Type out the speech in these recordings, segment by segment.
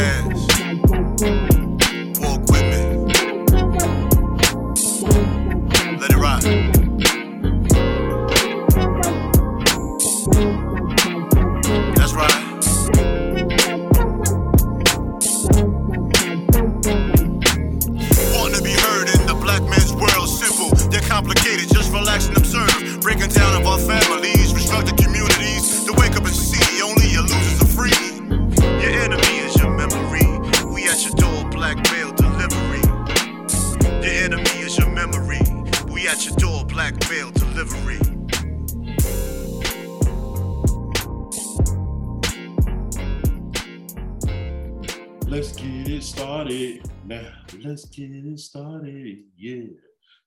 podcast.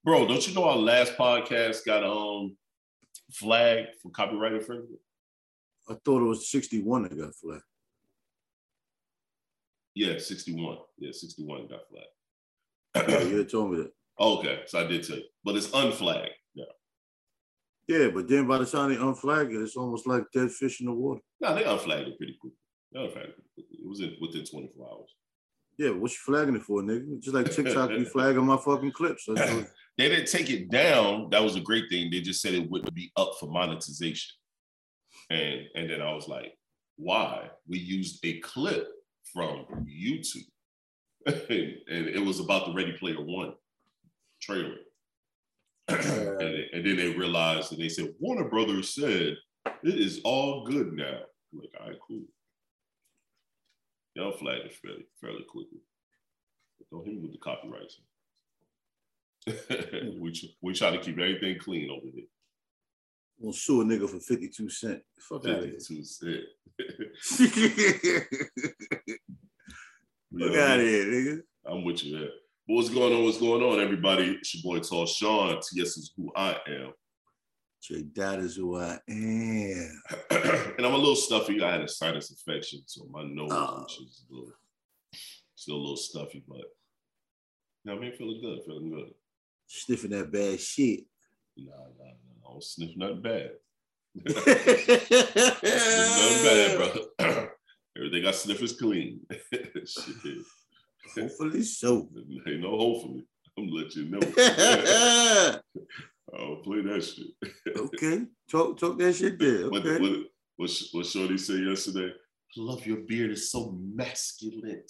Bro, don't you know our last podcast got um flagged for copyright infringement? I thought it was 61 that got flagged. Yeah, 61. Yeah, 61 got flagged. Yeah, you told me that. okay, so I did tell you. But it's unflagged. Yeah. Yeah, but then by the time they unflag it, it's almost like dead fish in the water. No, they unflagged it pretty quick. They unflagged it. It was in, within 24 hours. Yeah, what you flagging it for, nigga? Just like TikTok, you flagging my fucking clips. They didn't take it down. That was a great thing. They just said it wouldn't be up for monetization. And and then I was like, why? We used a clip from YouTube. and it was about the Ready Player One trailer. and, and then they realized and they said, Warner Brothers said it is all good now. I'm like, all right, cool. Y'all flag it fairly, fairly quickly. Don't hit me with the copyrights. we, we try to keep everything clean over here. We'll sue a nigga for 52 cents. Fuck out of here. 52 cent. Fuck Yeah, out of here, nigga. I'm with you there. What's going on? What's going on, everybody? It's your boy TallShon. TS is who I am. Jay, that is who I am. and I'm a little stuffy. I had a sinus infection, so my nose Oh. is a little, still a little stuffy, but you know, I mean, feeling good, feeling good. Sniffing that bad shit. Nah, nah, nah. I don't sniff nothing bad. Nothing bad, brother. Everything I sniff is clean. Hopefully so. Ain't no hopefully. I'm gonna let you know. I'll play that shit. okay, talk talk that shit there. What, Okay. what, what, Sh- what Shorty said yesterday? I love your beard. It's so masculine.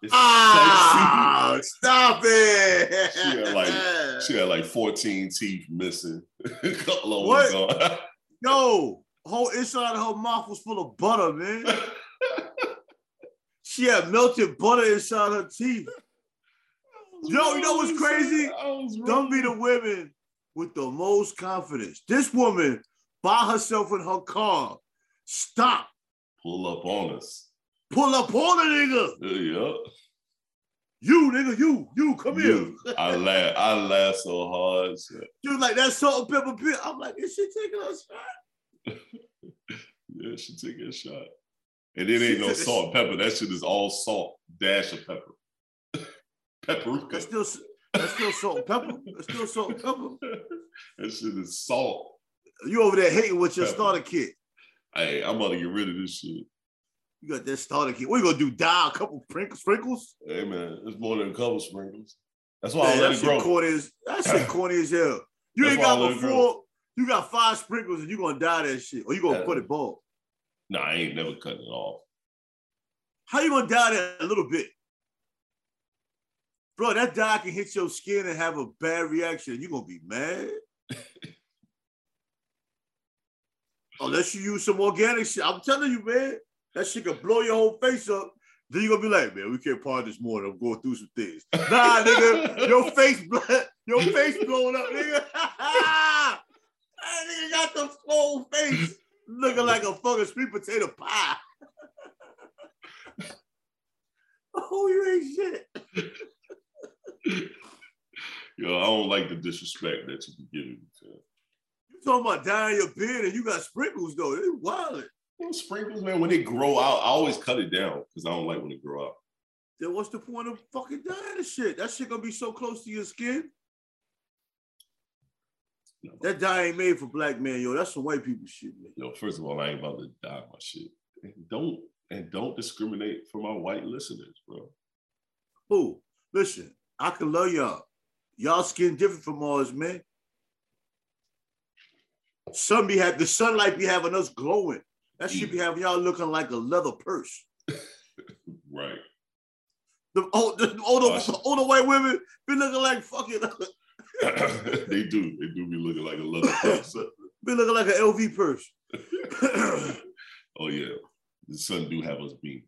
It's Ah, stop it! She had like- She had like 14 teeth missing. A couple of What? gone. Yo, whole inside of her mouth was full of butter, man. She had melted butter inside her teeth. Yo, you know what's crazy? Don't be the women with the most confidence. This woman by herself in her car. Stop. Pull up on us. Pull up on the nigga. Yeah. You nigga, you, you, come here. I laugh. I laugh so hard. Was like, that salt and pepper pit. I'm like, is she taking a shot? Yeah, she taking a shot. And it ain't no salt and pepper. That shit is all salt, dash of pepper. That's Paprika. still that's still salt and pepper. That's still salt and pepper. that shit is salt. You over there hating with your Pepper. starter kit. Hey, I'm about to get rid of this shit. You got that starter kit. What you gonna do? Dye a couple sprink- sprinkles? Hey man, it's more than a couple sprinkles. That's why Man, I let that it grow. corny as that shit corny as hell. You That's ain't got before. You got five sprinkles and you gonna dye that shit, or you gonna Yeah. put it bald. Nah, I ain't never cutting it off. How you gonna dye that a little bit? Bro, that dye can hit your skin and have a bad reaction. You're gonna be mad. Unless you use some organic shit. I'm telling you, man, that shit can blow your whole face up. Then you're gonna be like, man, we can't party this morning. I'm going through some things. Nah, nigga, your face, blo- your face blowing up, nigga. that nigga got the whole face looking like a fucking sweet potato pie. oh, you ain't shit. Yo, I don't like the disrespect that you be giving me. You talking about dyeing your beard and you got sprinkles though. It's wild. Those sprinkles, man, when they grow out, I always cut it down because I don't like when they grow out. Then what's the point of fucking dyeing the shit? That shit gonna be so close to your skin. No. That dye ain't made for black men, yo. That's some white people shit, man. Yo, first of all, I ain't about to dye my shit. And Don't and don't discriminate for my white listeners, bro. Who? Listen, I can love y'all. Y'all skin different from ours, man. Sun be have the sunlight be having us glowing. That should be mm. having y'all looking like a leather purse. Right. The, old, the older, the older oh, white women be looking like fucking they do. They do be looking like a leather purse. be looking like an LV purse. oh yeah, the sun do have us beat.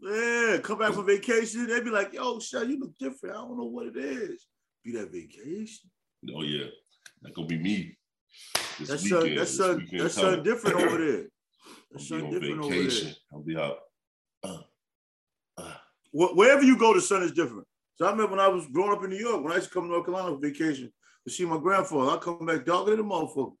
Yeah, come back from vacation. they'd be like, "Yo, Sean, you look different. I don't know what it is. Be that vacation." Oh yeah, that gonna be me. This that's weekend, that's son, that's son different over there. That's son different vacation. over there. I'll be out. Uh, uh. Wherever you go, the sun is different. So I remember when I was growing up in New York, when I used to come to North Carolina for vacation to see my grandfather, I come back darker than a motherfucker.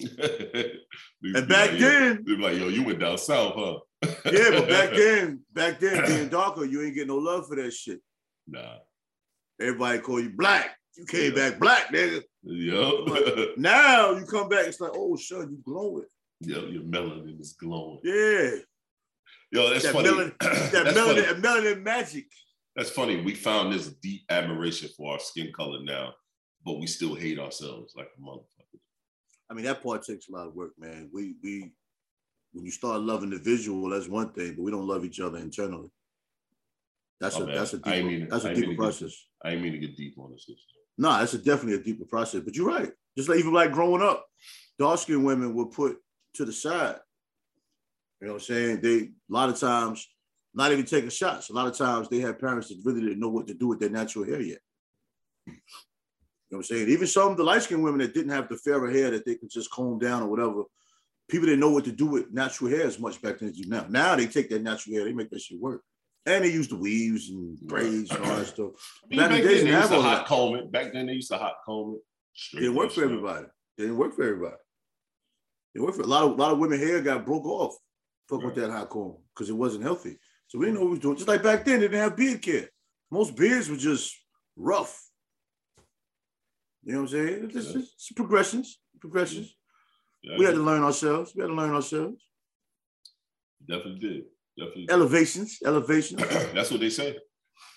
and back like, then, they be like, yo, you went down south, huh? Yeah, but back then, back then, being darker, you ain't getting no love for that shit. Nah. Everybody call you black. You came yeah. back black, nigga. Yep. now you come back, it's like, oh, son, you glowing. Yep, your melanin is glowing. Yeah. Yo, that's that funny. Melanin, that that's melanin, funny. melanin magic. That's funny. We found this deep admiration for our skin color now, but we still hate ourselves like a motherfucker. I mean, that part takes a lot of work, man. We we when you start loving the visual, that's one thing, but we don't love each other internally. That's oh, a man. that's a deeper, mean, that's a deeper process. Get, I ain't mean to get deep on this. No, nah, that's a definitely a deeper process. But you're right. Just like even like growing up, dark skinned women were put to the side. You know what I'm saying? They a lot of times not even taking shots. A lot of times they had parents that really didn't know what to do with their natural hair yet. You know what I'm saying? Even some of the light skinned women that didn't have the fairer hair that they could just comb down or whatever, people didn't know what to do with natural hair as much back then as you now. Now they take that natural hair, they make that shit work. And they use the weaves and braids and all that stuff. back, back then they used to hot comb it. Back then they used to hot comb it. It didn't work for everybody. It didn't work for everybody. It worked for a lot of a lot of women hair got broke off fuck right. with that hot comb because it wasn't healthy. So we didn't know what we were doing. Just like back then, they didn't have beard care. Most beards were just rough. You know what I'm saying? It's, it's, it's progressions, progressions. Yeah, we had to learn ourselves. We had to learn ourselves. Definitely did. Definitely. Elevations, elevations. That's what they say.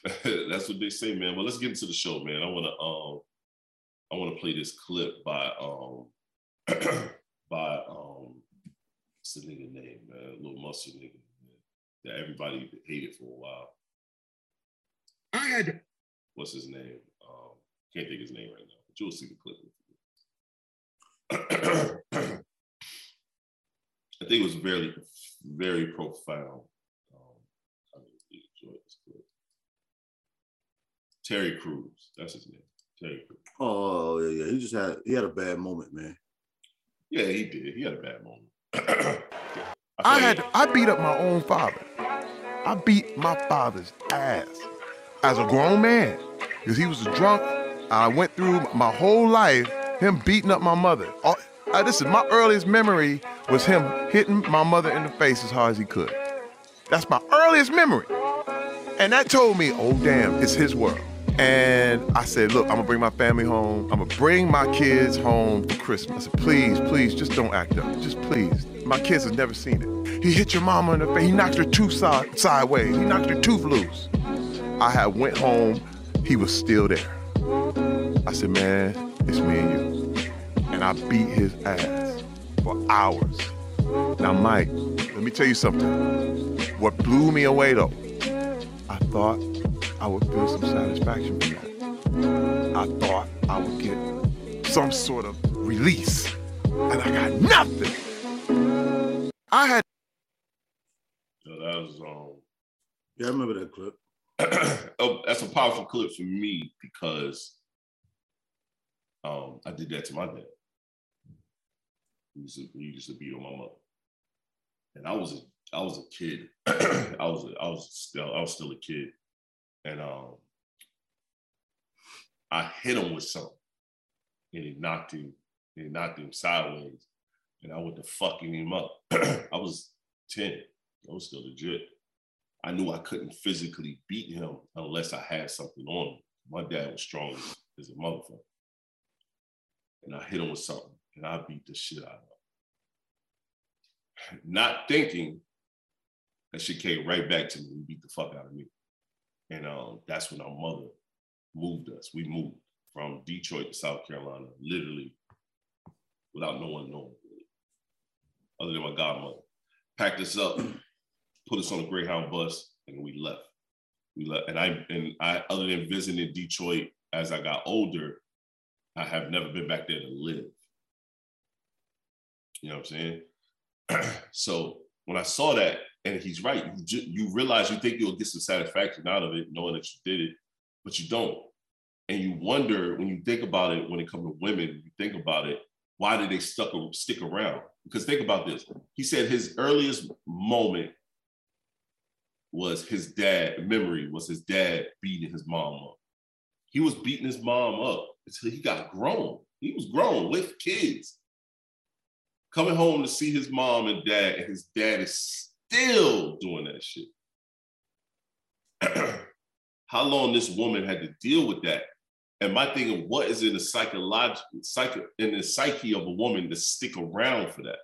That's what they say, man. Well, let's get into the show, man. I want to um, I want to play this clip by um, by um, what's the nigga name, man? A little muscle nigga that everybody hated for a while. I had what's his name? Um, can't think his name right now, but you'll see the clip. I think it was very, very profound. Um, I enjoy this clip. Terry Crews, that's his name. Terry Crews. Oh yeah, yeah. He just had he had a bad moment, man. Yeah, he did. He had a bad moment. I had I beat up my own father. I beat my father's ass as a grown man because he was a drunk. I went through my whole life him beating up my mother. Uh, this is my earliest memory was him hitting my mother in the face as hard as he could. That's my earliest memory. And that told me, oh damn, it's his world. And I said, look, I'm gonna bring my family home. I'm gonna bring my kids home for Christmas. I said, please, please, just don't act up. Just please. My kids have never seen it. He hit your mama in the face. He knocked her tooth side, sideways. He knocked her tooth loose. I had went home. He was still there. I said, man, it's me and you. And I beat his ass for hours. Now, Mike, let me tell you something. What blew me away though, I thought I would feel some satisfaction from that. I thought I would get some sort of release, and I got nothing. I had. So that was um. Yeah, I remember that clip. oh, that's a powerful clip for me because um, I did that to my dad. He used to, he used to beat on my mother, and I was a, I was a kid. I was a, I was still I was still a kid, and um, I hit him with something, and he knocked him, and he knocked him sideways, and I went to fucking him up. I was ten. I was still legit. I knew I couldn't physically beat him unless I had something on him. My dad was strong as a motherfucker. And I hit him with something and I beat the shit out of him. Not thinking that she came right back to me. and beat the fuck out of me. And um, that's when our mother moved us. We moved from Detroit to South Carolina, literally without no one knowing, other than my godmother. Packed us up, put us on a Greyhound bus, and we left. We left, and I and I, other than visiting Detroit as I got older, I have never been back there to live. You know what I'm saying? so when I saw that, and he's right, you, ju- you realize you think you'll get some satisfaction out of it, knowing that you did it, but you don't. And you wonder when you think about it, when it comes to women, you think about it, why did they stuck stick around? Because think about this. He said his earliest moment was his dad, memory was his dad beating his mom up. He was beating his mom up until he got grown. He was grown with kids. Coming home to see his mom and dad, and his dad is still doing that shit. How long this woman had to deal with that? And my thing of what is in the psychological psyche in the psyche of a woman to stick around for that?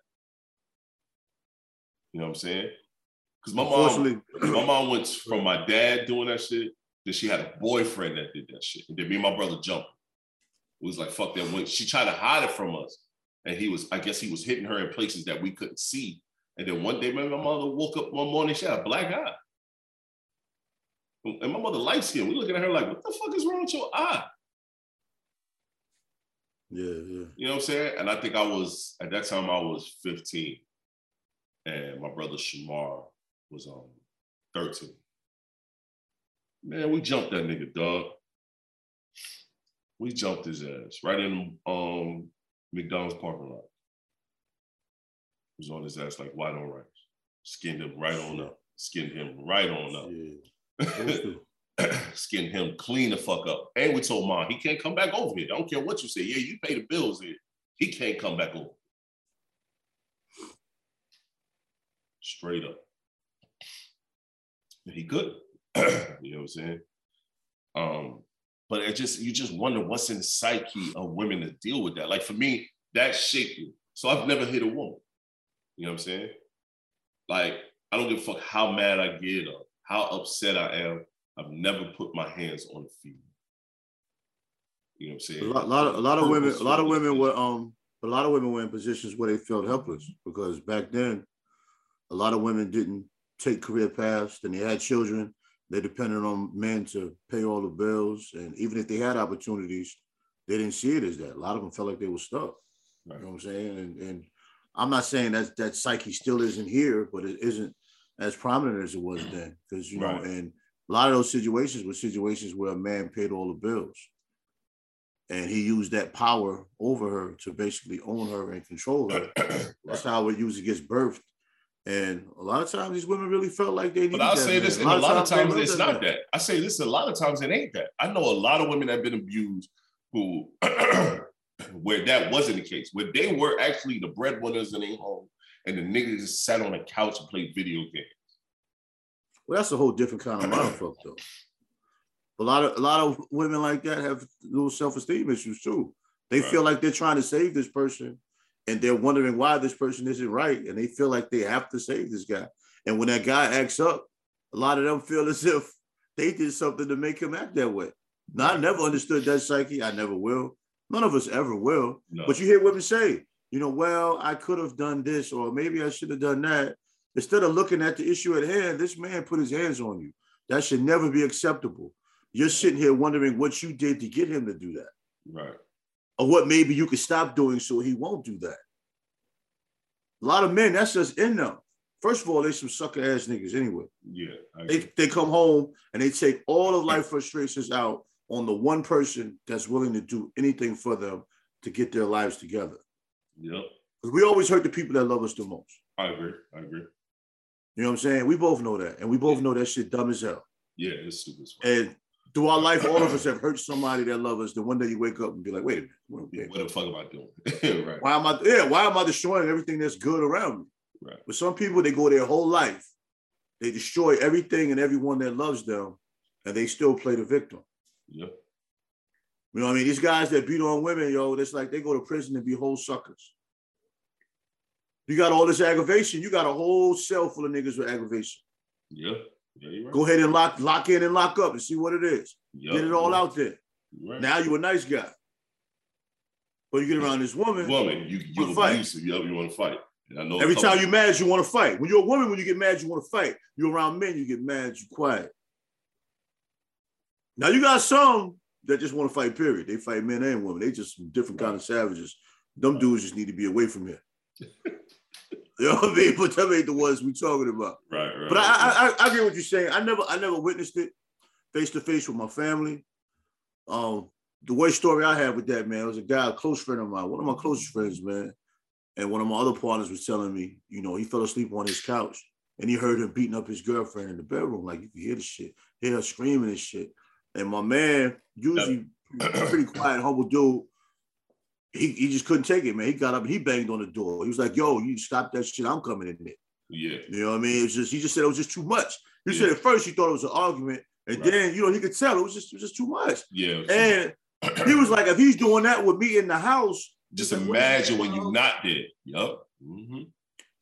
You know what I'm saying? Because my mom, my mom went from my dad doing that shit, then she had a boyfriend that did that shit. And then me and my brother jumped. It was like, fuck that. She tried to hide it from us. And he was, I guess he was hitting her in places that we couldn't see. And then one day, my mother woke up one morning, she had a black eye. And my mother light skin. We looking at her like, what the fuck is wrong with your eye? yeah, yeah. You know what I'm saying? And I think I was at that time I was 15, and my brother Shamar was um 13. Man, we jumped that nigga, dog. We jumped his ass right in um McDonald's parking lot. Was on his ass like white on rice. Skinned him right on up. Skinned him right on up. Skinned him clean the fuck up. And we told mom he can't come back over here. I don't care what you say. Yeah, you pay the bills here. He can't come back over. Straight up. And he could. you know what I'm saying? Um, but it just you just wonder what's in the psyche of women to deal with that. Like for me, that shaped me. So I've never hit a woman. You know what I'm saying? Like I don't give a fuck how mad I get or how upset I am. I've never put my hands on a female. You know what I'm saying? A lot, lot of, a lot of women, a lot of women were, um, a lot of women were in positions where they felt helpless because back then, a lot of women didn't take career paths and they had children. They depended on men to pay all the bills, and even if they had opportunities, they didn't see it as that. A lot of them felt like they were stuck. Right. You know what I'm saying? And, and I'm not saying that that psyche still isn't here, but it isn't as prominent as it was then. Because you know, and a lot of those situations were situations where a man paid all the bills. And he used that power over her to basically own her and control her. That's how it usually gets birthed. And a lot of times these women really felt like they needed But I'll say this, and a lot of times it's not that. I say this, a lot of times it ain't that. I know a lot of women that have been abused who, where that wasn't the case, where they were actually the breadwinners in their home, and the niggas just sat on the couch and played video games. Well, that's a whole different kind of mindfuck, though. A lot of a lot of women like that have little self-esteem issues too. They Right. feel like they're trying to save this person, and they're wondering why this person isn't right, and they feel like they have to save this guy. And when that guy acts up, a lot of them feel as if they did something to make him act that way. Now, I never understood that psyche. I never will. None of us ever will. No. But you hear women say, you know, well, I could have done this, or maybe I should have done that. Instead of looking at the issue at hand, this man put his hands on you. That should never be acceptable. You're sitting here wondering what you did to get him to do that, Right. Or what maybe you could stop doing so he won't do that. A lot of men, that's just in them. First of all, they some sucker ass niggas anyway. Yeah. They, they come home and they take all of life frustrations out on the one person that's willing to do anything for them to get their lives together. Yep. we always hurt the people that love us the most. I agree. I agree. You know what I'm saying? We both know that. And we both know that shit dumb as hell. Yeah, it's stupid. And through our life, all of us have hurt somebody that love us. Then one day you wake up and be like, wait a minute. a minute. What the fuck am I doing? right. Why am I yeah, why am I destroying everything that's good around me? Right. But some people they go their whole life, they destroy everything and everyone that loves them, and they still play the victim. Yep. You know what I mean? These guys that beat on women, yo, it's like they go to prison and be whole suckers. You got all this aggravation. You got a whole cell full of niggas with aggravation. Yeah. Yeah, right. Go ahead and lock lock in and lock up and see what it is. Yup, Get it all out there. right. You're. Now you a nice guy. But you get around this woman. woman, you wanna you fight. abusive. You want to fight. And I know Every time you're mad, you want to fight. When you're a woman, when you get mad, you want to fight. You're around men, you get mad, you quiet. Now you got some that just want to fight, period. They fight men and women. They just different kind of savages. Them dudes just need to be away from here. you know what I mean? But them ain't the ones we talking about. Right, right. But I, I, I, I get what you're saying. I never, I never witnessed it face to face with my family. Um, the worst story I had with that man was a guy, a close friend of mine, one of my closest friends, man. And one of my other partners was telling me, you know, he fell asleep on his couch and he heard him beating up his girlfriend in the bedroom. Like you could hear the shit, hear her screaming and shit. And my man, usually pretty quiet, humble dude, he, he just couldn't take it, man. He got up and he banged on the door. He was like, yo, you stop that shit. I'm coming in there. yeah, You know what I mean? It's just he just said it was just too much. He said at first he thought it was an argument, and Right. then you know he could tell it was just it was just too much. yeah. And he was like, if he's doing that with me in the house, just like, imagine when you're not there. Yup. hmm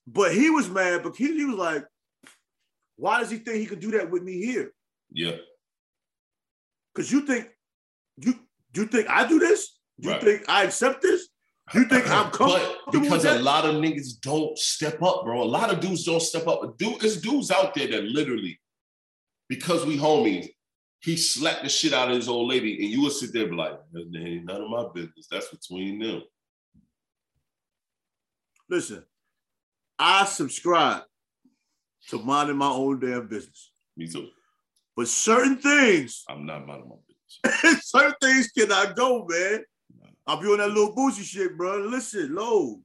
But he was mad because he, he was like, why does he think he could do that with me here? Yeah. Because you think you you think I do this? You Right. think I accept this? You think I'm But comfortable because a lot of niggas don't step up, bro. A lot of dudes don't step up. Dude, there's dudes out there that literally, because we homies, he slapped the shit out of his old lady, and you would sit there and be like, "That ain't none of my business. That's between them. Listen, I subscribe to minding my own damn business. Me too. But certain things I'm not minding my business. Certain things cannot go, man. I'll be on that little boozy shit, bro. Listen, low.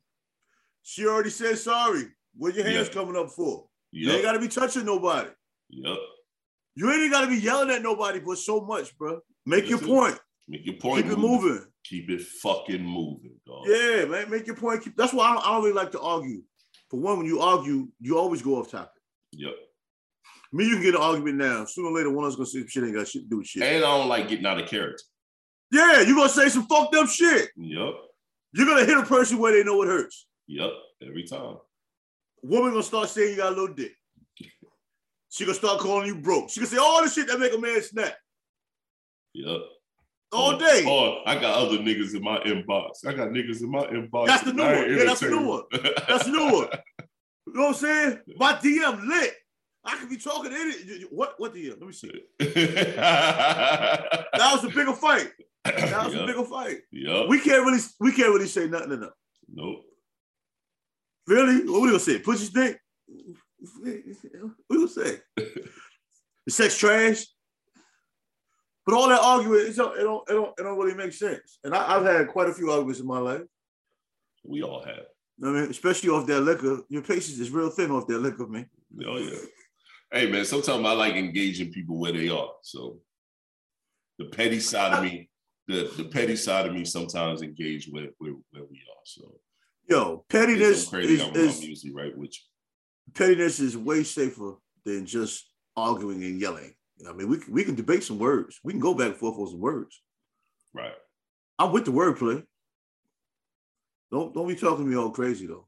She already said sorry. What your hands Yeah. coming up for? You ain't gotta be touching nobody. Yep. You ain't gotta be yelling at nobody, but so much, bro. Make your point. Make your point. Keep it move. moving. Keep it fucking moving, dog. Yeah, man. Make your point. Keep, that's why I don't, I don't really like to argue. For one, when you argue, you always go off topic. Yep. Me, you can get an argument now. Sooner or later, one of us gonna say shit ain't got shit to do with shit. And I don't like getting out of character. Yeah, you're gonna say some fucked up shit. Yep. You're gonna hit a person where they know it hurts. Yep. Every time. Woman gonna start saying you got a little dick. She gonna start calling you broke. She gonna say all the shit that make a man snap Yep. all Or- day. Or I got other niggas in my inbox. I got niggas in my inbox. That's the new one. Yeah, that's the new entertaining. That's the new one. You know what I'm saying? My DM lit. I could be talking to any what what DM? Let me see. That was a bigger fight. That was a yep. bigger fight. Yep. We can't really we can't really say nothing enough. nope. Really? What we gonna say? Pussy stink? What we gonna say? The sex trash? But all that arguing, it don't, it don't, it don't, it don't really make sense. And I, I've had quite a few arguments in my life. We all have. I mean, especially off that liquor. Your patience is real thin off that liquor, man. Oh yeah. Hey man, sometimes I like engaging people where they are. So the petty side of me, the, the petty side of me sometimes engage where, where, where we are. So Yo, pettiness crazy. is, is usually right with pettiness is way safer than just arguing and yelling. I mean, we can, we can debate some words. We can go back and forth on some words. Right. I'm with the wordplay. Don't don't be talking to me all crazy though.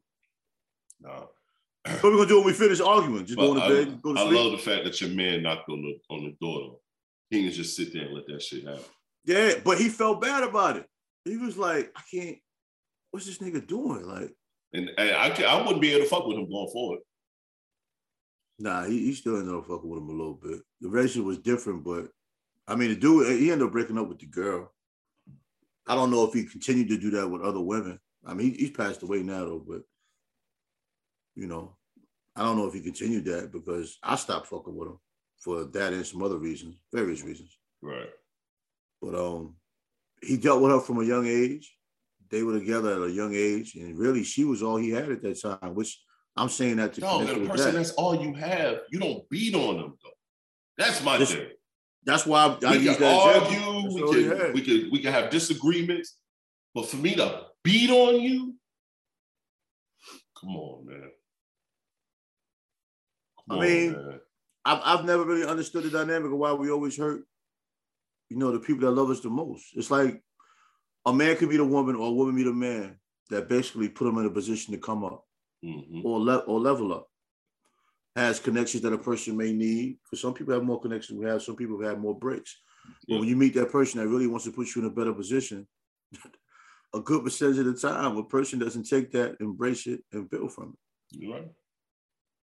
No. What are we gonna do when we finish arguing? Just go But to I, bed, go to I love the fact that your man knocked on the on the door though. He can just sit there and let that shit happen. Yeah, but he felt bad about it. He was like, I can't. What's this nigga doing? Like, And, and I I wouldn't be able to fuck with him going forward. nah, he, he still ended up fucking with him a little bit. The relationship was different, but I mean, the dude, he ended up breaking up with the girl. I don't know if he continued to do that with other women. I mean, he, he's passed away now though, but you know, I don't know if he continued that because I stopped fucking with him for that and some other reasons, various reasons. Right. But um, he dealt with her from a young age. They were together at a young age, and really, she was all he had at that time. Which I'm saying that to No, a person that. that's all you have, you don't beat on them though. That's my Listen, thing. That's why I, I we use can that argue, we can, we can we can have disagreements, but for me to beat on you, come on, man. Come I mean, man. I've, I've never really understood the dynamic of why we always hurt, you know, the people that love us the most. It's like a man could be the woman or a woman be the man that basically put them in a position to come up Mhm. or, le- or level up. has connections that a person may need. Because some people have more connections we have, some people have more breaks. But when you meet that person that really wants to put you in a better position, a good percentage of the time, a person doesn't take that, embrace it, and build from it. You right?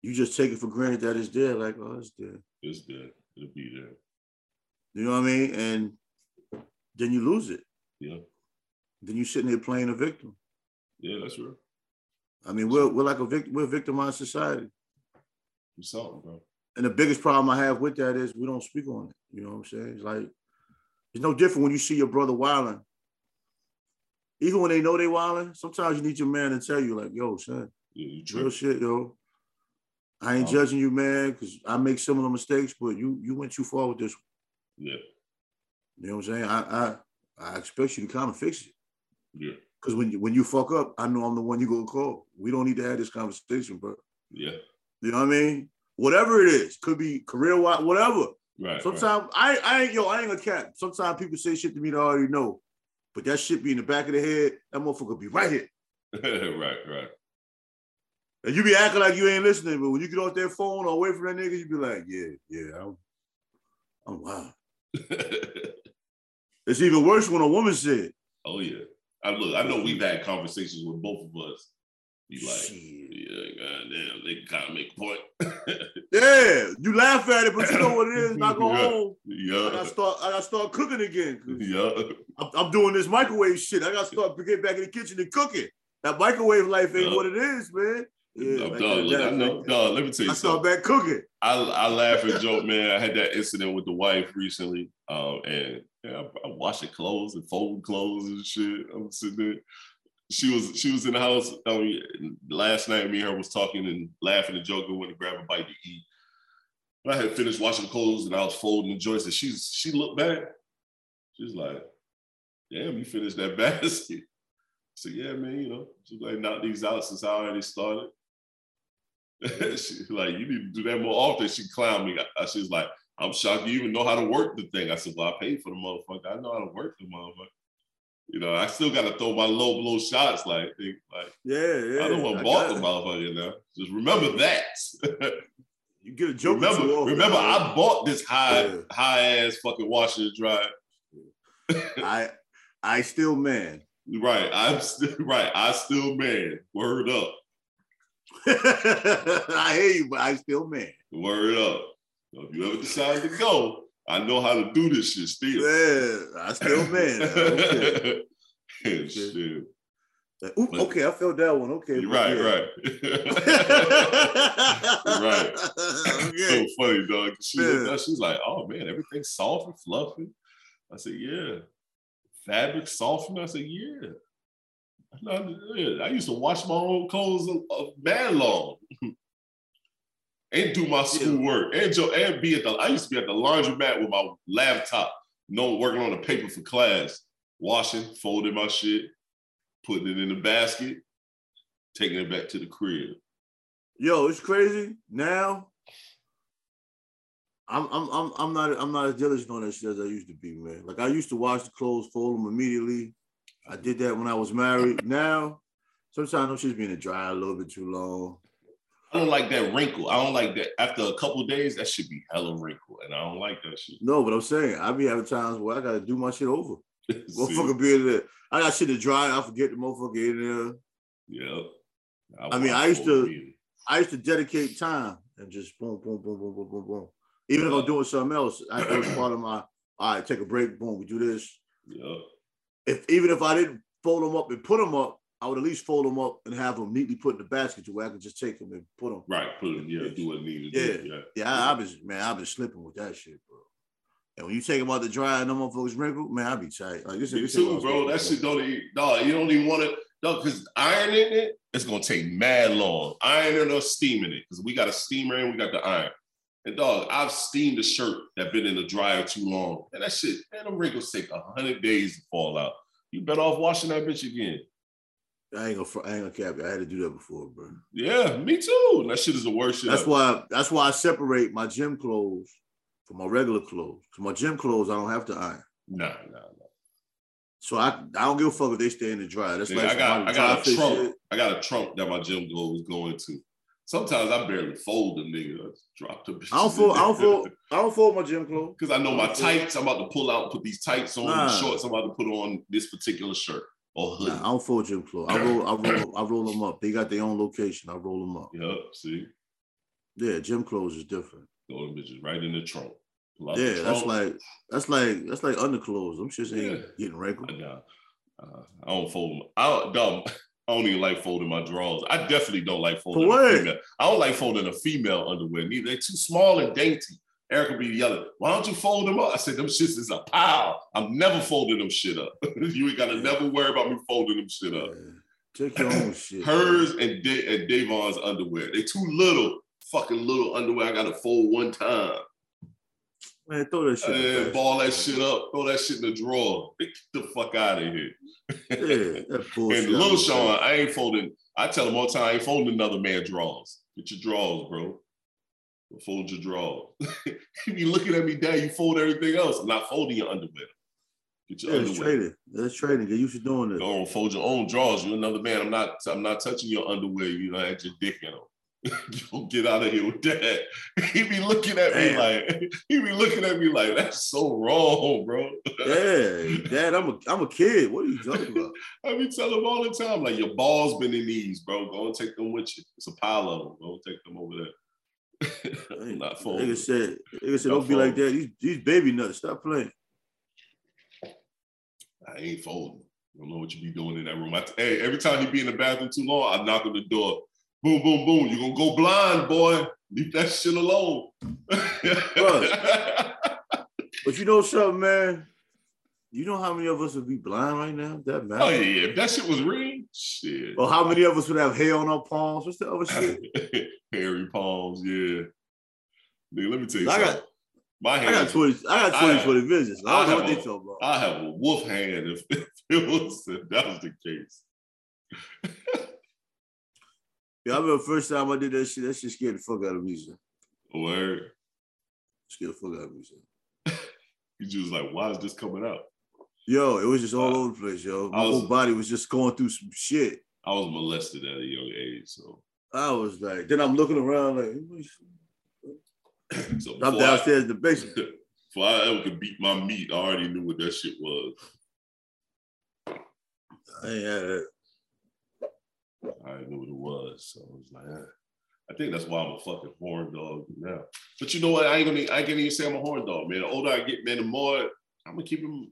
You just take it for granted that it's there, like, oh, it's there. It's there. It'll be there. You know what I mean? And then you lose it. Yeah. Then you're sitting there playing a victim. Yeah, that's real. I mean, we're we're like a victim, we're a victimized society. You something, bro. And the biggest problem I have with that is we don't speak on it. You know what I'm saying? It's like it's no different when you see your brother wilding. Even when they know they wilding, sometimes you need your man to tell you, like, yo, son, Yeah, you real shit, yo. I ain't judging you, man, because I make similar mistakes, but you you went too far with this. Yeah, You know what I'm saying? I I, I expect you to come and fix it. yeah, Because when you when you fuck up, I know I'm the one you gonna call. We don't need to have this conversation, bro. yeah. You know what I mean? Whatever it is, could be career wise, whatever. Right. Sometimes I, I ain't yo, I ain't a cat. Sometimes people say shit to me that I already know, but that shit be in the back of the head. That motherfucker be right here, right. right, right. and you be acting like you ain't listening. But when you get off that phone or away from that nigga, you be like, yeah, yeah, I'm, I'm wild. It's even worse when a woman said, oh yeah. I look. I know we've had conversations with both of us. Be like, shit. yeah, goddamn, they kind of make a point. Yeah, you laugh at it, but you know what it is. When I go Yeah. home, I yeah, gotta start. I gotta start cooking again. yeah. I'm, I'm doing this microwave shit. I gotta start to get back in the kitchen and cook it. That microwave life ain't Yeah. what it is, man. Yeah, I'm like done. Look, I know. Dog, let me tell you I saw back cooking. I, I laugh and joke, man. I had that incident with the wife recently, um, and yeah, I, I washing clothes and folding clothes and shit. I'm sitting there. She was she was in the house. I mean, last night, me and her was talking and laughing and joking. Went to grab a bite to eat. I had finished washing clothes and I was folding the joints, and she's she looked back. She's like, "Damn, you finished that basket." So "Yeah, man. You know, she's like, knock these out since I already started." she like, you need to do that more often. She clowned me. I, she was like, I'm shocked you even know how to work the thing. I said, Well, I paid for the motherfucker. I know how to work the motherfucker. You know, I still gotta throw my low blow shots. Like, like Yeah, yeah. I don't want to bought the motherfucker now. Just remember that. You get a joke. remember, remember, man. I bought this high, Yeah. high ass fucking washer and dryer. I I still man. Right. I'm still right. I still man. Word up. I hear you, but I still man. Word up. If you ever decide to go, I know how to do this shit still. Yeah, I still man. Okay. Shit. Uh, ooh, But- okay, I felt that one. Okay, You're right, yeah. right. right. okay. so funny, dog. She Yeah. up, she's like, oh man, everything's soft and fluffy. I said, yeah. Fabric softener. I said, yeah. I know, yeah. I used to wash my own clothes a, a man long. and do my schoolwork. And, jo- and be at the I used to be at the laundromat with my laptop, no working on the paper for class, washing, folding my shit, putting it in the basket, taking it back to the crib. Yo, it's crazy. Now, I'm I'm I'm I'm not I'm not as diligent on that shit as I used to be, man. Like I used to wash the clothes, fold them immediately. I did that when I was married. Now, sometimes them shits be in the a dry a little bit too long. I don't like that wrinkle. I don't like that. After a couple days, that should be hella wrinkle, and I don't like that shit. No, but I'm saying I be having times where I gotta do my shit over. Motherfucker be in there. I got shit to dry. I forget the motherfucker in there. Yeah. I mean, I used to-. I used to dedicate time and just boom, boom, boom, boom, boom, boom, boom. Even if I'm doing something else, I, that was part of my. All right, take a break. Boom, we do this. Yeah. If even if I didn't fold them up and put them up, I would at least fold them up and have them neatly put in the basket to where I could just take them and put them. Right. Put them. Yeah. Do what needed. do. Yeah. Yeah, I, I've been man, I've been slipping with that shit, bro. And when you take them out the dryer and them motherfuckers wrinkle, man, I be tight. Like this, this too, bro. That shit don't even. Dog, you don't even want to. Dog, because ironing it, it's gonna take mad long. Ironing or steaming it, because we got a steamer and we got the iron. And dog, I've steamed a shirt that been in the dryer too long, and that shit, man, them wrinkles take a hundred days to fall out. You better off washing that bitch again. I ain't gonna, I ain't gonna cap it. I had to do that before, bro. Yeah, me too. That shit is the worst shit. That's ever. why. That's why I separate my gym clothes from my regular clothes. Cause my gym clothes I don't have to iron. Nah, nah, nah. So I, I don't give a fuck if they stay in the dryer. That's Nigga, like I got, I got a trunk. shit. I got a trunk that my gym clothes go into. Sometimes I barely fold them niggas. I drop them. I don't fold. I don't fold. I don't fold my gym clothes. Because I know I my tights. I'm about to pull out, put these tights on, Nah. shorts. I'm about to put on this particular shirt or hoodie. Nah, I don't fold gym clothes. I roll. I roll. I roll them up. They got their own location. I roll them up. Yep. See, Yeah, gym clothes is different. throw them bitches right in the trunk. Out the Yeah, that's like that's like that's like underclothes. Shits ain't Yeah. getting wrinkled. Nah, uh, I don't fold them. I don't, dumb. I don't even like folding my drawers. I definitely don't like folding. A female. I don't like folding a female underwear. Neither they're too small and dainty. Erica would be yelling, "Why don't you fold them up?" I said, "Them shits is a pile. I'm never folding them shit up. you ain't gotta never worry about me folding them shit up." Take your own shit. Hers and, da- and Davon's underwear. They too little. Fucking little underwear. I gotta fold one time. Man. Throw that shit. in the And trash. ball that shit up. Throw that shit in the drawer. Get the fuck out of here. Yeah, that bullshit. And little Sean, I ain't folding. I tell him all the time, I ain't folding another man's drawers. Get your drawers, bro. Fold your drawers. you be looking at me, Dad. You fold everything else. I'm not folding your underwear. Get your Yeah, underwear. trading. That's trading. Get used to doing this. Don't fold your own drawers. You're another man. I'm not. I'm not touching your underwear. You know, had your dick in them. Don't get out of here with that. He be looking at me like he be looking at me like that's so wrong, bro. Yeah, Dad, I'm a I'm a kid. What are you talking about? I be telling him all the time, like your balls been in these, bro. Go and take them with you. It's a pile of them. Go and take them over there. I'm not folding. Nigga said, nigga said, don't be like that. These these baby nuts. Stop playing. I ain't folding. I don't know what you be doing in that room. I, hey, every time you be in the bathroom too long, I knock on the door. Boom, boom, boom. You're gonna go blind, boy. Leave that shit alone. But you know something, man? You know how many of us would be blind right now? That matter. oh yeah, if that shit was real, shit. Or how many of us would have hair on our palms? What's the other shit? Hairy palms, yeah. Nigga, let me tell you I something. got- My I got 20, I got I 20, have- 20 visits. I I don't know what have they a- talking about. I have a wolf hand if, if it was if that was the case. Yeah, I remember the first time I did that shit, that shit scared the fuck out of me, son. Word. Scared the fuck out of me, son. You just like, why is this coming out? Yo, it was just all Uh, over the place, yo. My was- whole body was just going through some shit. I was molested at a young age, so I was like, then I'm looking around like, so I'm downstairs in the basement. I, before I ever could beat my meat, I already knew what that shit was. I ain't had that. I already knew what it was, so I was like, eh. I think that's why I'm a fucking horn dog now. But you know what? I ain't gonna, I can't even say I'm a horn dog, man. The older I get, man, the more I'm gonna keep him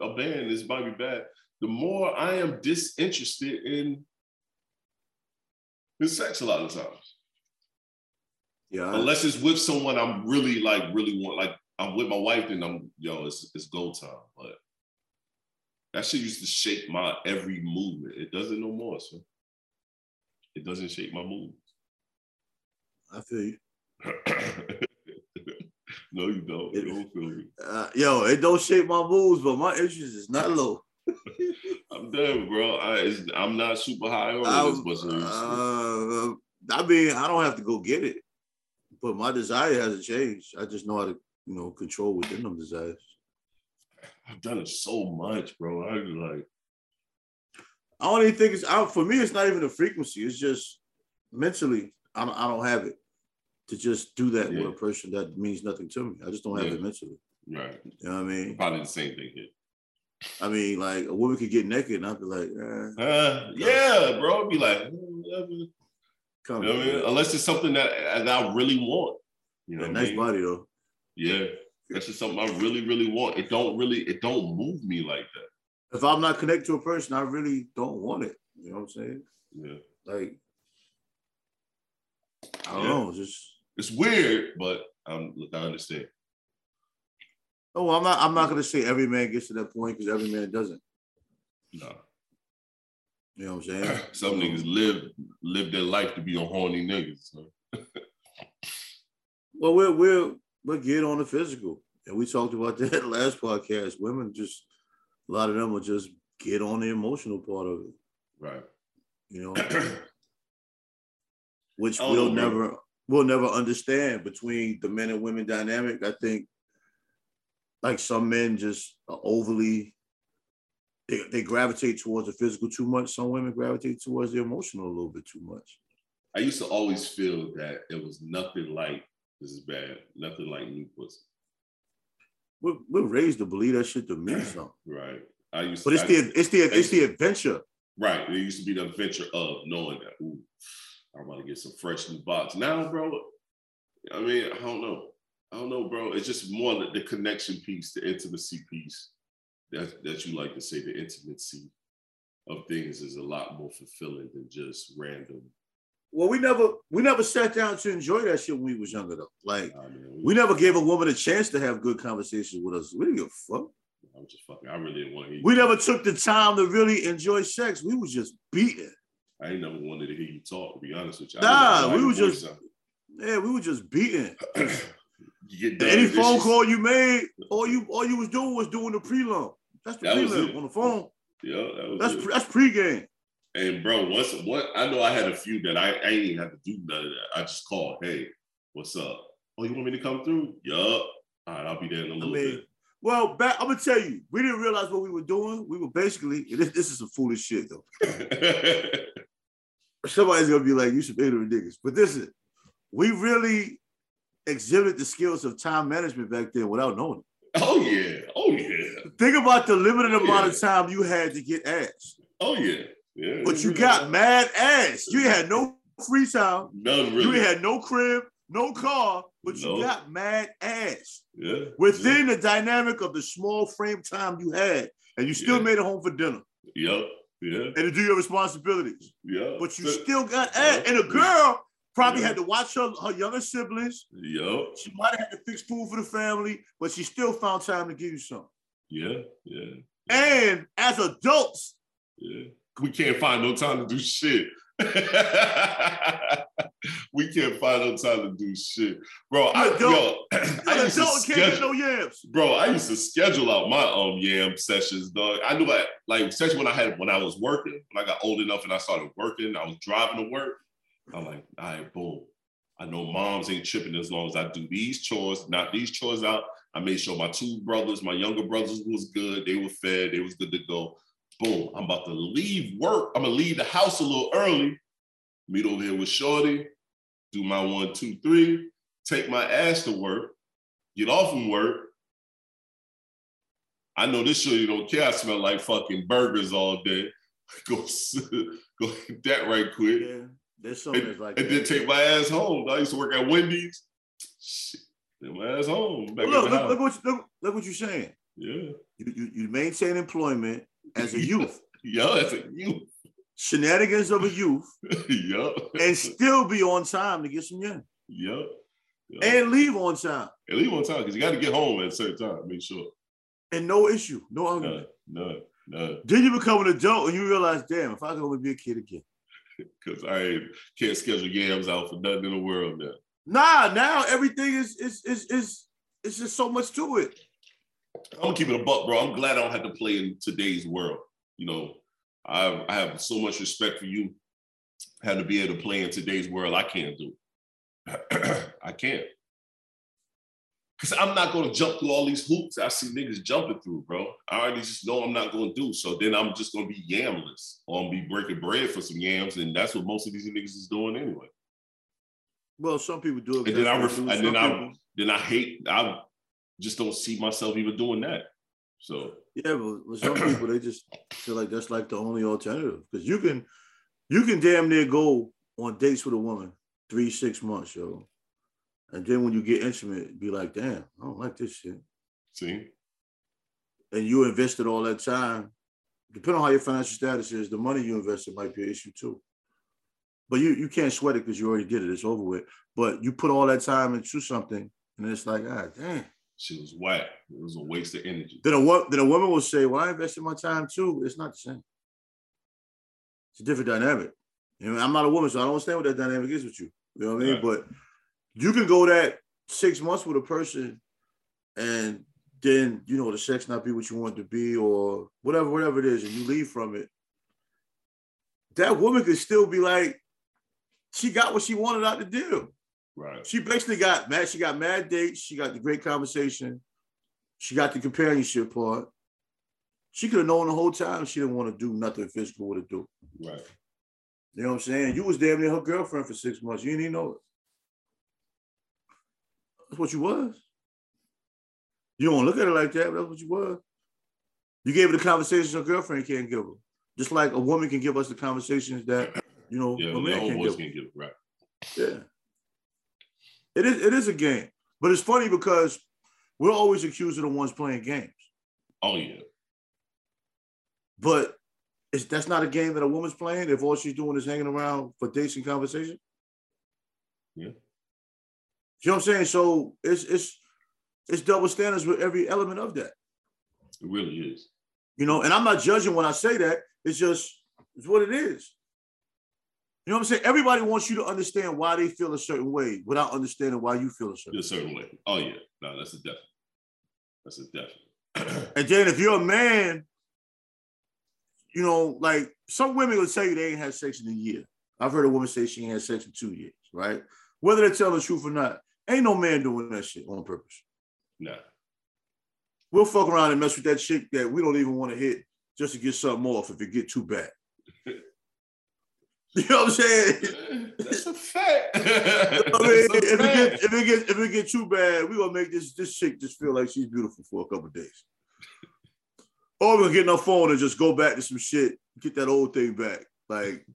a band. This might be bad. The more I am disinterested in in sex a lot of times. Yeah, Unless it's with someone I'm really like really want, like I'm with my wife, and I'm yo, it's it's go time. But that shit used to shape my every movement. It doesn't no more, so it doesn't shape my moves. I feel you. no, you don't. You don't feel me. Uh, yo, it don't shape my moves, but my interest is not low. I'm done, bro. I, I'm not super high on it as I'm- much as I used to. uh, I mean, I don't have to go get it, but my desire hasn't changed. I just know how to, you know, control within them desires. I've done it so much, bro. I was like, I don't even think it's out for me. It's not even a frequency. It's just mentally, I don't, I don't have it to just do that Yeah. with a person that means nothing to me. I just don't have Yeah. it mentally. right. You know what I mean? Probably the same thing here. I mean, like a woman could get naked, and I'd be like, eh, Uh, yeah, bro. I'd be like, "Hmm, whatever. You come know I mean? Unless it's something that, that I really want. You know, what I nice mean? body though. Yeah, that's just something I really, really want. It don't really, it don't move me like that. If I'm not connected to a person, I really don't want it. You know what I'm saying? Yeah, Like, I don't Yeah. know, just it's weird, but um, I understand. oh, I'm not. I'm not gonna say every man gets to that point because every man doesn't. No, You know what I'm saying? some niggas live live their life to be a horny niggas. So. Well, we're we're we're get on the physical, and we talked about that last podcast. Women just a lot of them will just get on the emotional part of it. Right. You know, which don't we'll never we'll never understand between the men and women dynamic. I think like some men just are overly they, they gravitate towards the physical too much. Some women gravitate towards the emotional a little bit too much. I used to always feel that it was nothing like this is bad, nothing like new pussy. We're, we're raised to believe that shit to mean something. Right. I used But it's I- the it's the it's the adventure. Right. It used to be the adventure of knowing that, ooh, I'm about to get some fresh new box. Now, bro, I mean, I don't know. I don't know, bro. It's just more the, the connection piece, the intimacy piece that, that you like to say, the intimacy of things is a lot more fulfilling than just random. Well, we never we never sat down to enjoy that shit when we was younger though. Like mean, we never gave a woman a chance to have good conversations with us. We didn't give a fuck. I'm just fucking, I really didn't want to hear We never took the time to really enjoy sex. We was just beating. I ain't never wanted to hear you talk, to be honest with you. Nah, we was just- voice Yeah, we were just beating. sound. you get done Any phone shit- call you made, all you all you was doing was doing the prelim. That's the That prelim on the phone. Yeah, that was That's it. that's pregame. And bro, once one, I know I had a few that I, I ain't even have to do none of that. I just called, hey, what's up? Oh, you want me to come through? Yup. All right, I'll be there in a little mean, well, back, I'm gonna tell you, we didn't realize what we were doing. We were basically this, this is some foolish shit though. Somebody's gonna be like, "You some ignorant niggas," but this is we really exhibited the skills of time management back then without knowing it. oh yeah, oh yeah, Think about the limited Oh, amount yeah. of time you had to get ass, oh yeah, yeah. but you got mad ass. You had no free time. none You had no crib, no car, but you got mad ass yeah, within the dynamic of the small frame time you had, and you still Yeah. made it home for dinner Yup. Yeah, and to do your responsibilities. yeah. But you So- still got ass, and a girl probably Yeah. had to watch her, her younger siblings. Yup. She might have had to fix food for the family, but she still found time to give you something. Yeah, yeah, And as adults, yeah. We can't find no time to do shit. we can't find no time to do shit, bro. I, yo, I used to schedule, no yams. bro. I used to schedule out my um yam sessions, dog. I knew I like especially when I had when I was working, when I got old enough and I started working, I was driving to work. I'm like, all right, boom. I know moms ain't tripping as long as I do these chores, not these chores out. I made sure my two brothers, my younger brothers, was good. They were fed. They was good to go. Boom. I'm about to leave work. I'm gonna leave the house a little early. Meet over here with Shorty. Do my one, two, three. Take my ass to work. Get off from work. I know this Shorty don't care. I smell like fucking burgers all day. Go, go hit that right quick. Yeah, there's something And, that's like and that. then take my ass home. I used to work at Wendy's. Shit, take my ass home. Back Well, look, look, look, what you, look, look what you're saying. Yeah. You, you, you maintain employment as a youth, yeah, as a youth. shenanigans of a youth, yep. and still be on time to get some yen Yep. Yup. and leave on time. And leave on time because you got to get home at a certain time. Make sure. And no issue, no argument. None, none, none. Then you become an adult and you realize, damn, if I could only be a kid again. Because I can't schedule yams out for nothing in the world now. Nah, now everything is is is is it's just so much to it. I'm gonna keep it a buck, bro. I'm glad I don't have to play in today's world. You know, I, I have so much respect for you. Having to be able to play in today's world, I can't do. it. I can't. Cause I'm not gonna jump through all these hoops I see niggas jumping through, bro. I already just know I'm not gonna do. So then I'm just gonna be yamless or I'm be breaking bread for some yams, and that's what most of these niggas is doing anyway. Well, some people do it. And then I ref- and then I then I hate I just don't see myself even doing that. So yeah, but with some people they just feel like that's like the only alternative because you can you can damn near go on dates with a woman three six months, yo, and then when you get intimate, be like, damn, I don't like this shit, see, and you invested all that time. Depending on how your financial status is, the money you invested might be an issue too. But you you can't sweat it because you already did it. It's over with. But you put all that time into something, and it's like, ah, damn. Shit was whack. It was a waste of energy. Then a, then a woman will say, Well, I invested my time too. It's not the same. It's a different dynamic. You know, I'm not a woman, so I don't understand what that dynamic is with you. You know what I mean? Right. But you can go that six months with a person and then, you know, the sex not be what you want it to be or whatever, whatever it is, and you leave from it. That woman could still be like, she got what she wanted out the deal. Right. She basically got mad. She got mad dates. She got the great conversation. She got the companionship part. She could have known the whole time she didn't want to do nothing physical with a dude. Right. You know what I'm saying? You was damn near her girlfriend for six months. You didn't even know it. That's what you was. You don't look at it like that, but that's what you was. You gave her the conversations her girlfriend can't give her. Just like a woman can give us the conversations that, you know, Yeah, a man can boys give. can it right. Yeah. It is it is a game. But it's funny because we're always accused of the ones playing games. Oh yeah. But it's, that's not a game that a woman's playing if all she's doing is hanging around for dates and conversation. Yeah. You know what I'm saying? So it's it's it's double standards with every element of that. It really is. You know, and I'm not judging when I say that. It's just it's what it is. You know what I'm saying? Everybody wants you to understand why they feel a certain way without understanding why you feel a certain a certain way. Oh yeah. No, that's a definite. That's a definite. And then if you're a man, you know, like some women will tell you they ain't had sex in a year. I've heard a woman say she ain't had sex in two years, right? Whether they tell the truth or not, ain't no man doing that shit on purpose. nah. We'll fuck around and mess with that chick that we don't even want to hit just to get something off if it get too bad. You know what I'm saying? That's a fact. I mean, That's a if it fact. get if it get if it get too bad, we gonna make this this chick just feel like she's beautiful for a couple of days. Or we're gonna get on our phone and just go back to some shit, get that old thing back. Like,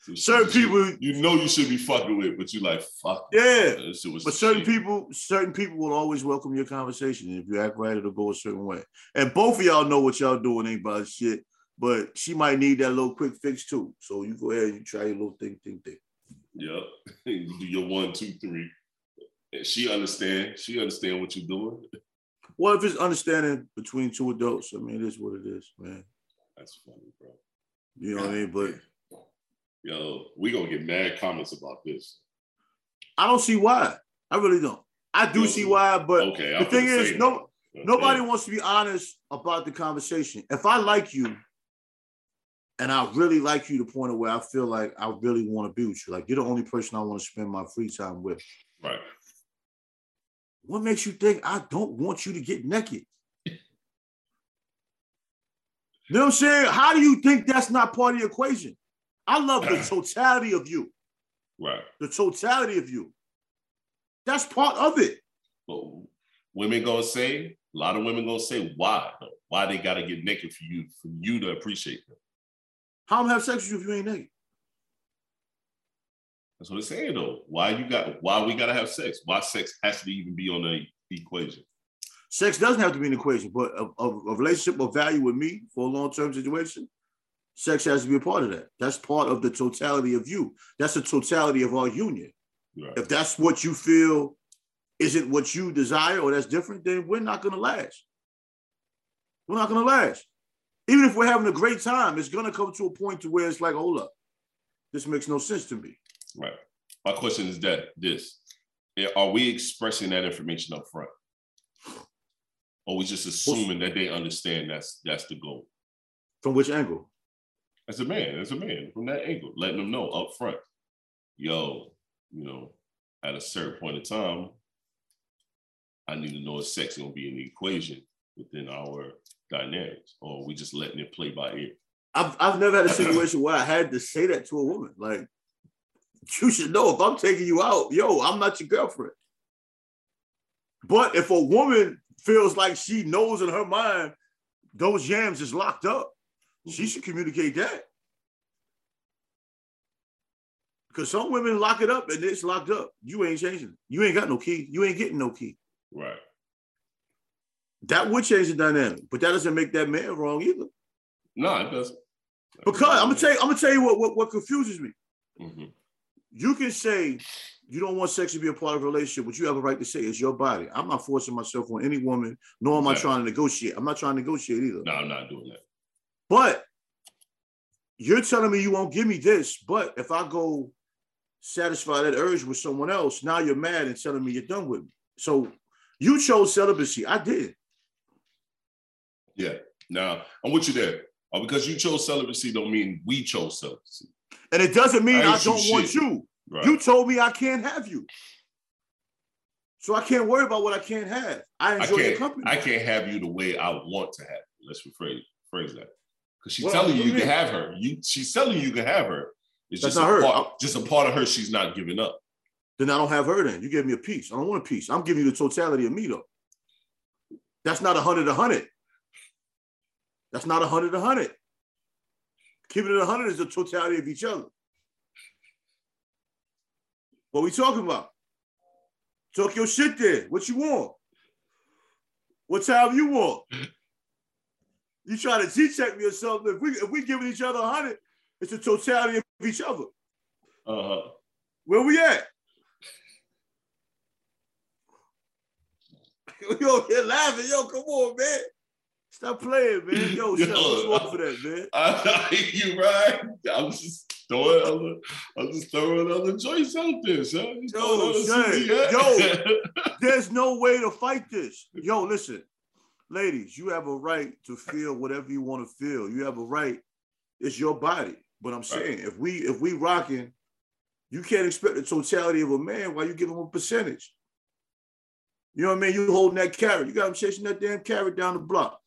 Some certain shit people- you know you should be fucking with, but you like fuck. yeah. That But certain shit. people, certain people will always welcome your conversation. And if you act right, it'll go a certain way. And both of y'all know what y'all doing ain't about shit. But she might need that little quick fix too. So you go ahead and you try your little thing, thing, thing. Yep. you do your one, two, three. And she understand. She understand what you're doing. Well, if it's understanding between two adults, I mean, it is what it is, man. That's funny, bro. You know what I mean? But Yo, we gonna get mad comments about this. I don't see why. I really don't. I do see why, but okay, the thing is, no, nobody wants to be honest about the conversation. If I like you, and I really like you to the point of where I feel like I really want to be with you, like you're the only person I want to spend my free time with. Right. What makes you think I don't want you to get naked? You know what I'm saying? How do you think that's not part of the equation? I love the totality of you, Right. the totality of you. That's part of it. But women gonna say, a lot of women gonna say why? though? Why they gotta get naked for you, for you to appreciate them. How I'm I have sex with you if you ain't naked? That's what it's saying though. Why you got why we gotta have sex? Why sex has to even be on the equation? Sex doesn't have to be an equation, but a, a, a relationship of value with me for a long-term situation, sex has to be a part of that. That's part of the totality of you. That's the totality of our union. Right. If that's what you feel isn't what you desire or that's different, then we're not gonna last. We're not gonna last. Even if we're having a great time, it's gonna come to a point to where it's like, hold up, this makes no sense to me. Right. My question is that this eh, are we expressing that information up front? Or we just assuming that they understand that's that's the goal? From which angle? As a man, as a man, from that angle, letting them know up front, yo, you know, at a certain point in time, I need to know if sex is gonna be in the equation within our dynamics, or we just letting it play by ear. I've I've never had a situation where I had to say that to a woman. Like, you should know if I'm taking you out, yo, I'm not your girlfriend. But if a woman feels like she knows in her mind those yams is locked up, she mm-hmm. should communicate that. Because some women lock it up and it's locked up. You ain't changing it. You ain't got no key. You ain't getting no key. Right. That would change the dynamic, but that doesn't make that man wrong either. No, it doesn't. Because I'm gonna tell you, I'm gonna tell you what, what, what confuses me. Mhm. You can say you don't want sex to be a part of a relationship, but you have a right to say it's your body. I'm not forcing myself on any woman, nor am I trying to negotiate. I'm not trying to negotiate either. No, I'm not doing that. But you're telling me you won't give me this, but if I go satisfy that urge with someone else, now you're mad and telling me you're done with me. So you chose celibacy. I did. Yeah. Now I'm with you there. Uh, because you chose celibacy don't mean we chose celibacy. And it doesn't mean I I, don't want shit. you. Right. You told me I can't have you. So I can't worry about what I can't have. I I enjoy your can't company. I can't have you the way I want to have you. Let's rephrase phrase that. Because she's Well, telling you you you can have her. You she's telling you you can have her, It's That's just not a her. part, just a part of her she's not giving up. Then I don't have her. Then you gave me a piece. I don't want a piece. I'm giving you the totality of me though. That's not a hundred a hundred. That's not a hundred a hundred. Keeping it a hundred is the totality of each other. What we talking about? Talk your shit there. What you want? What time you want? You try to G-check me or something. If we if we giving each other a hundred, it's the totality of each other. Uh-huh. Where we at? we you're laughing. Yo, come on, man. Stop playing, man. Yo, shut Yo. what's wrong for that, man? I, you right. I'm just throwing other, I'm just throwing other joints out there, son. Yo, son, other There's no way to fight this. Yo, listen, ladies, you have a right to feel whatever you want to feel. You have a right. It's your body. But I'm saying, if we if we rocking, you can't expect the totality of a man while you give him a percentage. You know what I mean? You holding that carrot. You got him chasing that damn carrot down the block.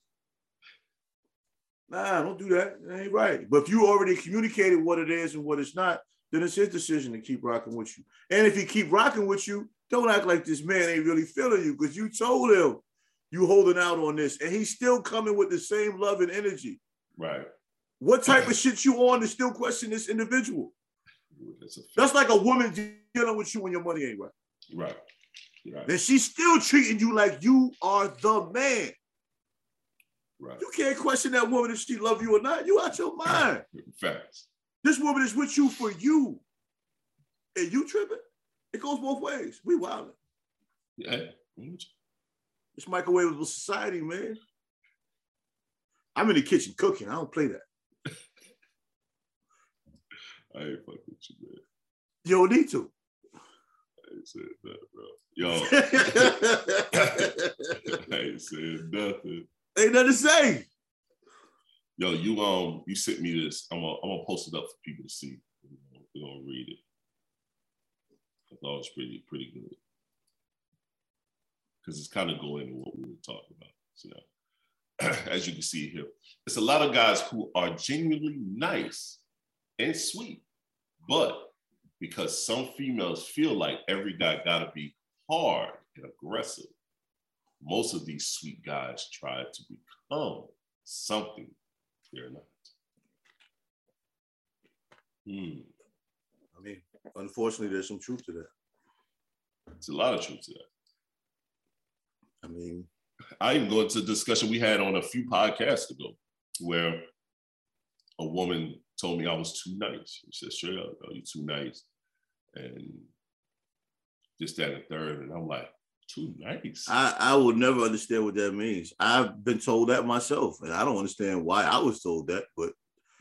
Nah, don't do that. That ain't right. But if you already communicated what it is and what it's not, then it's his decision to keep rocking with you. And if he keep rocking with you, don't act like this man ain't really feeling you because you told him you holding out on this, and he's still coming with the same love and energy. right. What type of shit you on to still question this individual? That's. That's like a woman dealing with you when your money ain't right. right. Right. And she's still treating you like you are the man. Right. You can't question that woman if she love you or not. You out your mind. Facts. This woman is with you for you. And you tripping? It goes both ways. We wildin'. Yeah. It's microwavable society, man. I'm in the kitchen cooking. I don't play that. I ain't fucking with you, man. You don't need to. I ain't said that, bro. Yo, I ain't said nothing. Ain't nothing to say. Yo, you um, you sent me this. I'm gonna, I'm gonna post it up for people to see. We're gonna read it. I thought it was pretty, pretty good. Because it's kind of going into what we were talking about. So, as you can see here, it's a lot of guys who are genuinely nice and sweet, but because some females feel like every guy gotta be hard and aggressive, most of these sweet guys try to become something they're not. Hmm. I mean, unfortunately, there's some truth to that. It's a lot of truth to that. I mean, I even go into a discussion we had on a few podcasts ago where a woman told me I was too nice. She said, straight up, oh, you're too nice. And just that and third. And I'm like, too nice. I, I will never understand what that means. I've been told that myself, and I don't understand why I was told that, but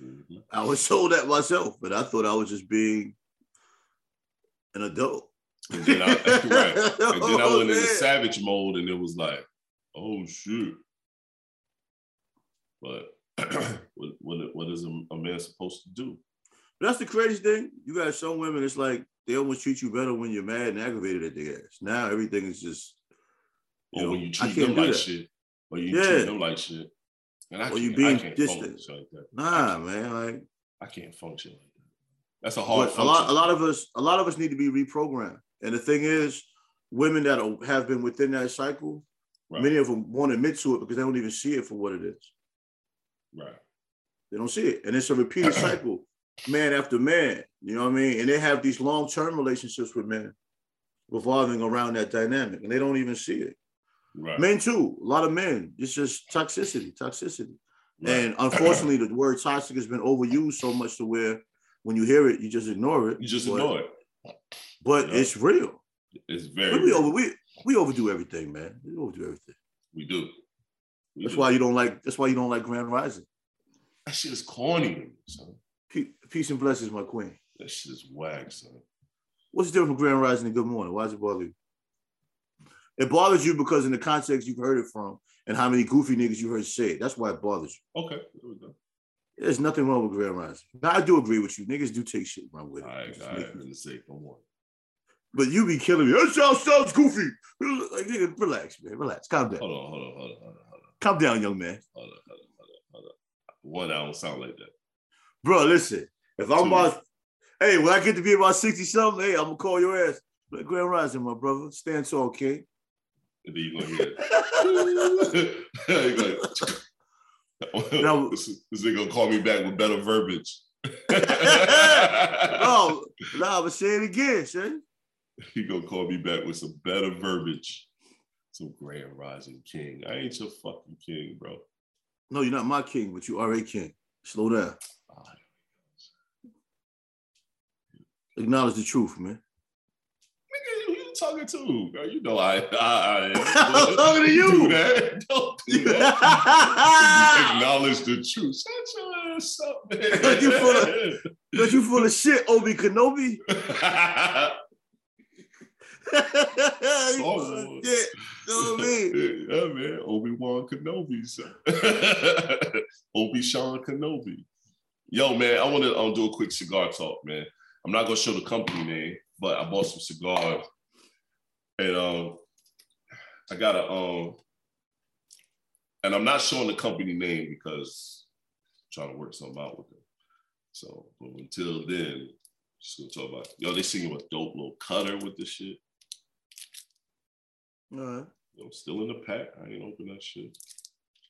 Mhm. I was told that myself, but I thought I was just being an adult. And then I, right. And then I went into Oh, savage mode and it was like, oh shit. But what, what, what is a, a man supposed to do? But that's the crazy thing. You got some women, it's like they almost treat you better when you're mad and aggravated at their ass. Now everything is just, you Or know, when you treat them like that. shit. Or you Yeah. treat them like shit. And I Or you being I can't distant. like. Nah, man. Like I can't function like that. That's a hard a lot, a lot of us, a lot of us need to be reprogrammed. And the thing is, women that are, have been within that cycle, Right. many of them won't admit to it because they don't even see it for what it is. right. They don't see it. And it's a repeated cycle, man after man. You know what I mean? And they have these long-term relationships with men revolving around that dynamic, and they don't even see it. Right. Men too, a lot of men. It's just toxicity, toxicity. right. And unfortunately, the word toxic has been overused so much to where when you hear it, you just ignore it. you just but, ignore it. But Yeah. it's real. It's very We, over, we, we overdo everything, man. We overdo everything. we do. We That's do. why you don't like. That's why you don't like Grand Rising. that shit is corny son. Pe- Peace and blessings, my queen. That shit is whack, son. What's the difference from Grand Rising and Good Morning? Why does it bother you? It bothers you because in the context you've heard it from and how many goofy niggas you heard say it. That's why it bothers you. Okay, there we go. There's nothing wrong with Grand Rising. Now, I do agree with you. Niggas do take shit wrong with it. All right, all right. I'm come on. But you be killing me. That sounds, sounds goofy. Like, nigga, relax, man. Relax. Calm down. Hold on, hold on, hold on, hold on, hold on, Calm down, young man. hold on, hold on, hold on, hold on. One, I don't sound like that. Bro, listen. If I'm about Hey, when I get to be about 60 something, hey, I'm gonna call your ass. Like Grand Rising, my brother. Stand tall, okay? And then you're gonna hear it. You're like, this, this nigga gonna call me back with better verbiage. No, nah, but say it again, son. he gonna call me back with some better verbiage. Some grand rising king. I ain't your fucking king, bro. No, you're not my king, but you are a king. Slow down. Acknowledge the truth, man. Nigga, who you talking to? Girl, you know I, I, I am. Talking to you. Do that. Don't do that. Acknowledge the truth. Shut your ass up, man. You full of- But you full of shit, Obi Kenobi. You full. You know what I mean? yeah, man. Obi Wan Kenobi. Obi Sean Kenobi. Yo, man, I want to um, do a quick cigar talk, man. I'm not gonna show the company name, but I bought some cigars, and um, I got a um, and I'm not showing the company name because I'm trying to work something out with them. So, but until then, just gonna talk about yo. They sing you a dope little cutter with this shit. All right. I'm still in the pack. I ain't open that shit.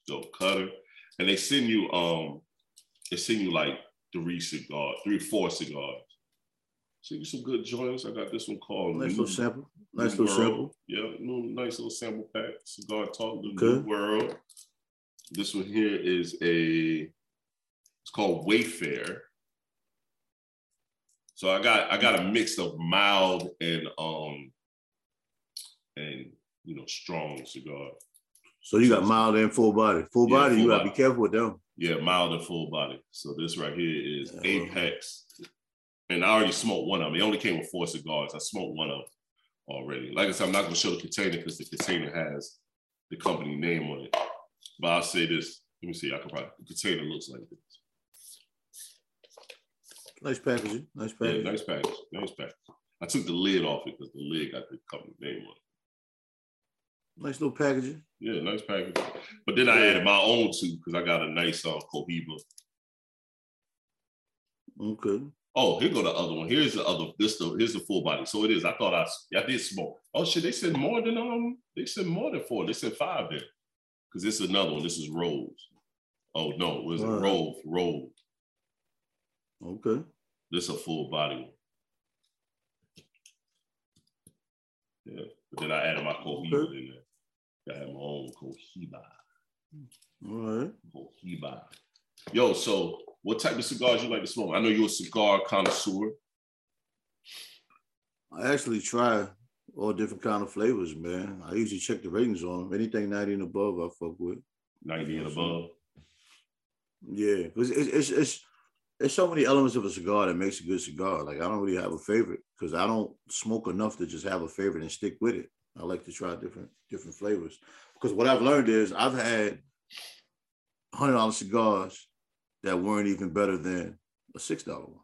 Dope cutter. And they send you um send you like three cigars, three, four cigars. You some good joints. I got this one called Nice New- little sample. Nice little World. sample. Yeah, new, nice little sample pack. Cigar talk, the Okay. new world. This one here is a it's called Wayfair. So I got I got a mix of mild and um and you know strong cigar. So you got mild and full body. Full Yeah, body, full you gotta body. be careful with them. Yeah, mild and full body. So this right here is Yeah. Apex. And I already smoked one of them. It only came with four cigars. I smoked one of them already. Like I said, I'm not gonna show the container because the container has the company name on it. But I'll say this. Let me see. I can probably the container looks like this. Nice packaging. Nice Yeah, packaging. nice package. Nice package. I took the lid off it because the lid got the company name on it. Nice little packaging. Yeah, nice package. But then I added my own too because I got a nice uh, Cohiba. Okay. Oh, here go the other one. Here's the other. This the here's the full body. So it is. I thought I I did smoke. Oh shit, they said more than um. They said more than four. They said five there. Because this is another one. This is Rose. Oh no, it was it Wow. Rove? Rove. Okay. This is a full body one. Yeah, but then I added my Cohiba Okay. in there. I had my own Cohiba. All right. Cohiba. Yo, so what type of cigars you like to smoke? I know you're a cigar connoisseur. I actually try all different kind of flavors, man. I usually check the ratings on them. Anything 90 and above, I fuck with. 90 and above. Yeah, because it's, it's it's there's so many elements of a cigar that makes a good cigar. Like I don't really have a favorite because I don't smoke enough to just have a favorite and stick with it. I like to try different different flavors because what I've learned is I've had hundred dollar cigars that weren't even better than a six dollar one.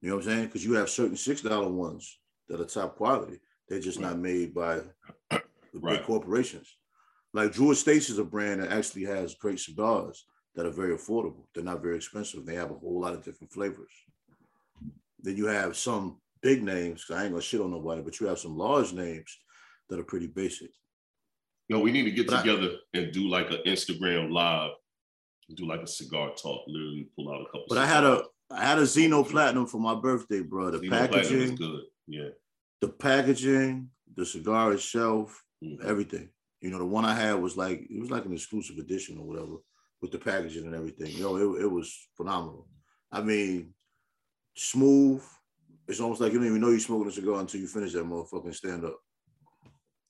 You know what I'm saying? Because you have certain six dollar ones that are top quality. They're just not made by the Right. big corporations. Like Drew Estates is a brand that actually has great cigars that are very affordable. They're not very expensive. They have a whole lot of different flavors. Then you have some big names. I ain't gonna shit on nobody, but you have some large names that are pretty basic. No, we need to get But I- together and do like an Instagram live, do like a cigar talk. Literally pull out a couple. But I had a I had a Zino Platinum for my birthday, bro. The Zino Platinum is good. Yeah. the packaging, the cigar itself, Mhm. everything. You know, the one I had was like it was like an exclusive edition or whatever with the packaging and everything. Yo, it, it was phenomenal. I mean, smooth. It's almost like you don't even know you're smoking a cigar until you finish that motherfucking stand up.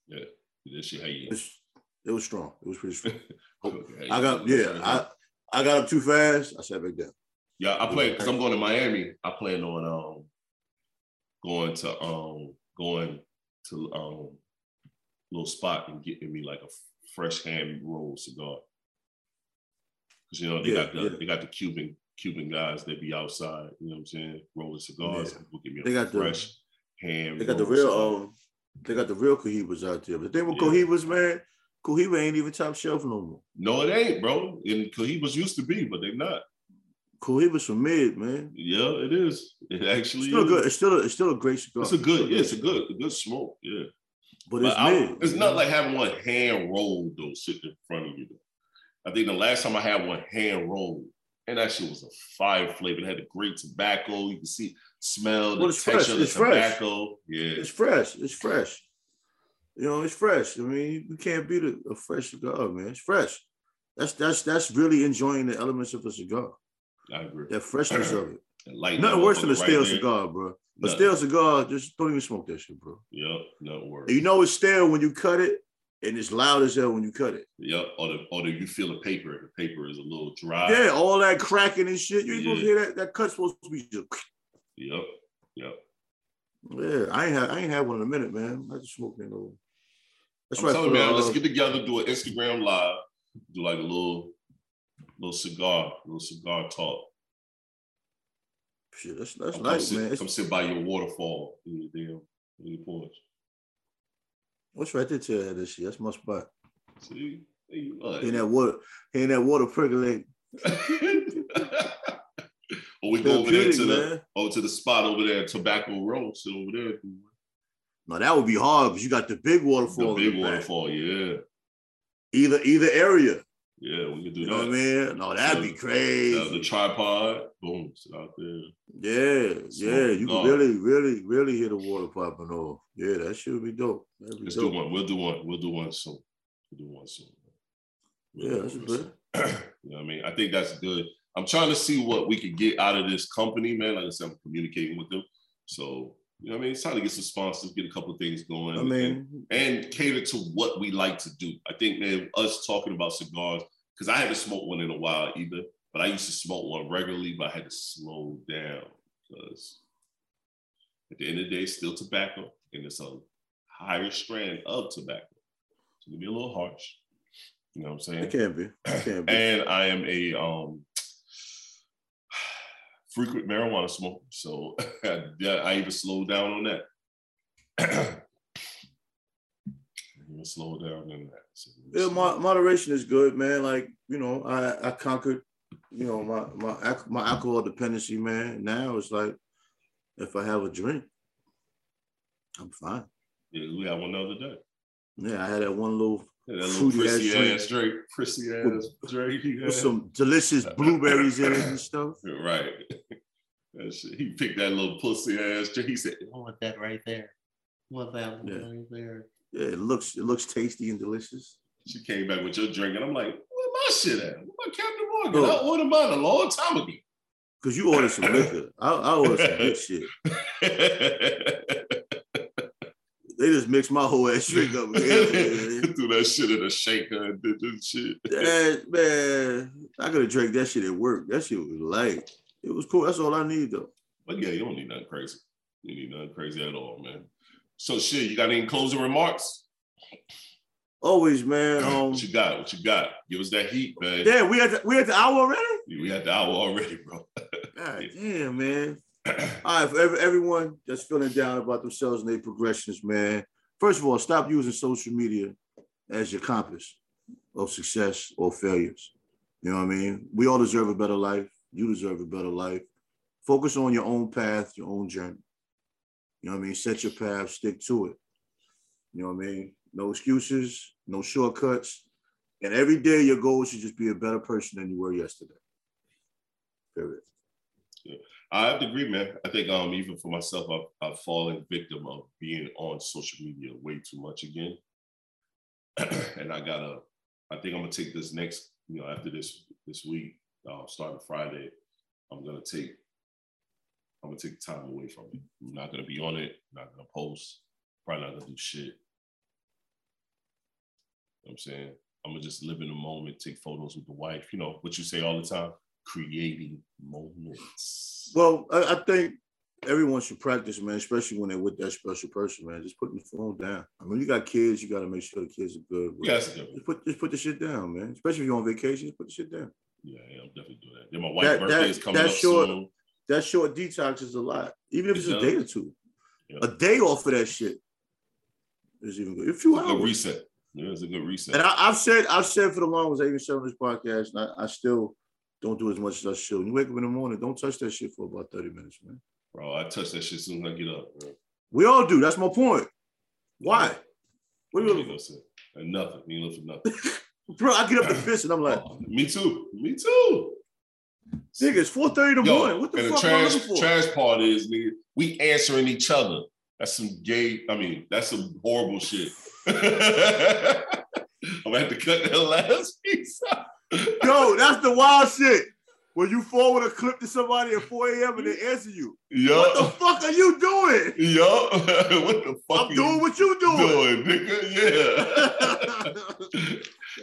Yeah. This shit how you. It's, it was strong. It was pretty strong. Okay. I got yeah. I I got up too fast. I sat back down. Yeah, I play because I'm going to Miami. I plan on um going to um going to um little spot and getting me like a fresh hand rolled cigar. Cause you know they Yeah, got the yeah. they got the Cuban Cuban guys. They be outside. You know what I'm saying? Rolling cigars. Yeah. Will give me a They got the- fresh hand. They got the real cigar. um. They got the real Cohibas out there. But the thing with Yeah. Cohibas, man, Cohiba ain't even top shelf no more. No, it ain't, bro. And Cohibas used to be, but they're not. Cohibas from mid, man. Yeah, it is. It actually It's still is. good. It's still a, it's still a great cigar. It's a good, yeah, it's a good, a good smoke. Yeah. but But it's I- mid. it's not like having one hand rolled though, sitting in front of you. Though. I think the last time I had one hand rolled, and that shit was a fire flavor. It had a great tobacco. You can see, smell the Well, it's texture fresh. of the It's fresh. tobacco. Yeah. It's fresh. It's fresh. You know, it's fresh. I mean, you can't beat a, a fresh cigar, man. It's fresh. That's that's that's really enjoying the elements of a cigar. I agree. That freshness of it. Nothing worse than a stale there. cigar, bro. A Nothing. stale cigar, just don't even smoke that shit, bro. Yep, nothing worse. You know it's stale when you cut it, and it's loud as hell when you cut it. Yep, or the or the, you feel the paper. The paper is a little dry. Yeah, all that cracking and shit. You ain't supposed to hear that. That cut's supposed to be just. Yep, yep. Yeah, I ain't had I ain't had one in a minute, man. I just smoked it over. That's I'm right. telling man, uh, let's get together, do an Instagram live, do like a little little cigar, little cigar talk. shit, that's that's nice, sit, man. It's- come sit by your waterfall in your damn in your porch. What's right there to your head this shit? That's my spot. See, you what? That water, in that water percolate. or we go over there to the man. over to the spot over there, Tobacco Road, sit over there. No, that would be hard because you got the big waterfall. The big the back. waterfall, yeah, Either either area. Yeah, we can do that. You that. know what I mean? No, that'd be Uh, the tripod, boom, sit out there. Yeah, yeah. You could dog. really, really, really hear the water popping off. Yeah, that should be dope. Be Let's dope. do one. We'll do one. We'll do one soon. We'll do one soon. We'll Yeah, that's good. you know what I mean? I think that's good. I'm trying to see what we could get out of this company, man. Like I said, I'm communicating with them. So, you know what I mean? It's time to get some sponsors, get a couple of things going. I and- mean, and cater to what we like to do. I think, man, us talking about cigars, because I haven't smoked one in a while either, but I used to smoke one regularly, but I had to slow down because at the end of the day, it's still tobacco and it's a higher strand of tobacco. So it can be a little harsh. You know what I'm saying? it can't be. It can't be. and I am a um frequent marijuana smoker, so I even slowed down on that. slow down. So, Yeah, mo- moderation is good, man. Like you know, I I conquered, you know, my my my alcohol dependency, man. Now it's like if I have a drink, I'm fine. yeah, we had one the other day. Yeah, I had that one little Yeah, that little Fruity ass drink. ass drink, prissy ass drink. he with some delicious blueberries in it and stuff. Right. He picked that little pussy ass drink. He said, I want that right there. I want that one Yeah. right there. Yeah, it looks it looks tasty and delicious. She came back with your drink, and I'm like, where my shit at? Where my Captain Morgan? I ordered mine a long time ago. Cause you ordered some liquor. I, I ordered some good shit. They just mixed my whole ass drink up. Man. Threw that shit in a shaker and did this shit. That, man, I could have drank that shit at work. That shit was light. It was cool. That's all I need though. But yeah, you don't need nothing crazy. You need nothing crazy at all, man. So shit, you got any closing remarks? Always, man. Um, what you got? What you got? Give us that heat, man. yeah, we had the, we had the hour already. We had the hour already, bro. God damn, man. All right, for every, everyone that's feeling down about themselves and their progressions, man. First of all, stop using social media as your compass of success or failures. You know what I mean? We all deserve a better life. You deserve a better life. Focus on your own path, your own journey. You know what I mean? Set your path, stick to it. You know what I mean? No excuses, no shortcuts. And every day your goal should just be a better person than you were yesterday. Period. Yeah. I have to agree, man. I think um even for myself, I've, I've fallen victim of being on social media way too much again. and I gotta, I think I'm gonna take this next, you know, after this this week, uh, starting Friday, I'm gonna take, I'm gonna take time away from it. I'm not gonna be on it. Not gonna post. Probably not gonna do shit. You know what I'm saying I'm gonna just live in the moment, take photos with the wife. You know what you say all the time, creating moments. Well, I, I think everyone should practice, man, especially when they're with that special person, man. Just putting the phone down. I mean, you got kids, you got to make sure the kids are good. yeah, that's good. Just put just put the shit down, man. Especially if you're on vacation, just put the shit down. Yeah, yeah, I'm definitely doing that. Then my wife's That- birthday that- is coming up short- soon. That short detox is a lot, even if It it's a day or two. Yeah. A day off of that shit is even good. A few It's a reset. Yeah, it's a good reset. And I, I've said, I've said for the longest, I even said on this podcast, and I, I still don't do as much as I should. When you wake up in the morning, don't touch that shit for about 30 minutes, man. Bro, I touch that shit as soon as I get up. Bro. We all do. That's my point. Why? What are you You looking and nothing. You look for nothing. Bro, I get up to piss and I'm like, Oh, me too. Me too. Nigga, it's 4:30 in the Yo, morning. What the and fuck the am I trash, for? trash part is, nigga, we answering each other. That's some gay, I mean, that's some horrible shit. I'm gonna have to cut that last piece out. Yo, that's the wild shit. When you forward a clip to somebody at 4 a.m. and they answer you. Yo. What the fuck are you doing? yo, what the fuck? I'm doing what you doing. doing, nigga. Yeah.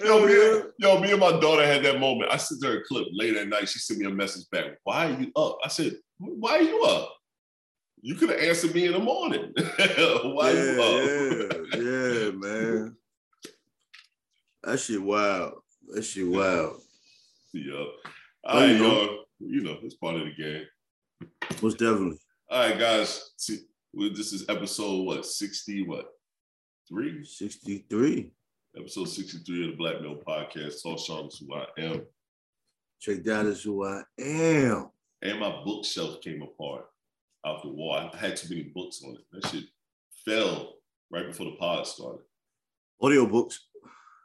Yo, oh, me, yo, me and my daughter had that moment. I sent her a clip late at night. She sent me a message back. Why are you up? I said, Why are you up? You could have answered me in the morning. Why you up? yeah, yeah, yeah, man. That shit wild. That shit wild. Yeah. Oh, All right, you know. y'all. You know, it's part of the game. Most definitely. All right, guys. See, this is episode what? 60 what? Three? 63. Episode 63 of the Black Male Podcast. Talk Charlotte who I am. Check that is who I am. And my bookshelf came apart out the wall. I had too many books on it. That shit fell right before the pod started. Audiobooks.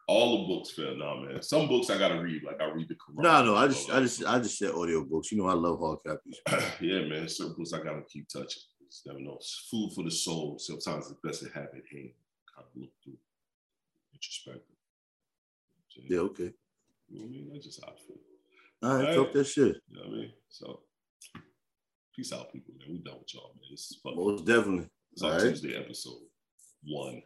All the books fell. Nah, man. Some books I gotta read. Like I read the Quran. No, no, I just I just I just said audiobooks. You know I love hard copies. yeah, man. Certain books I gotta keep touching. Just never know. It's food for the soul. Sometimes it's best to have it hand. Kind of look through. Introspective. Yeah, okay. You know what I mean? That's just how I feel. All right, talk right. that shit. You know what I mean? So peace out, people, man. We done with y'all, man. This is fucking Most definitely. it's right. Tuesday episode one.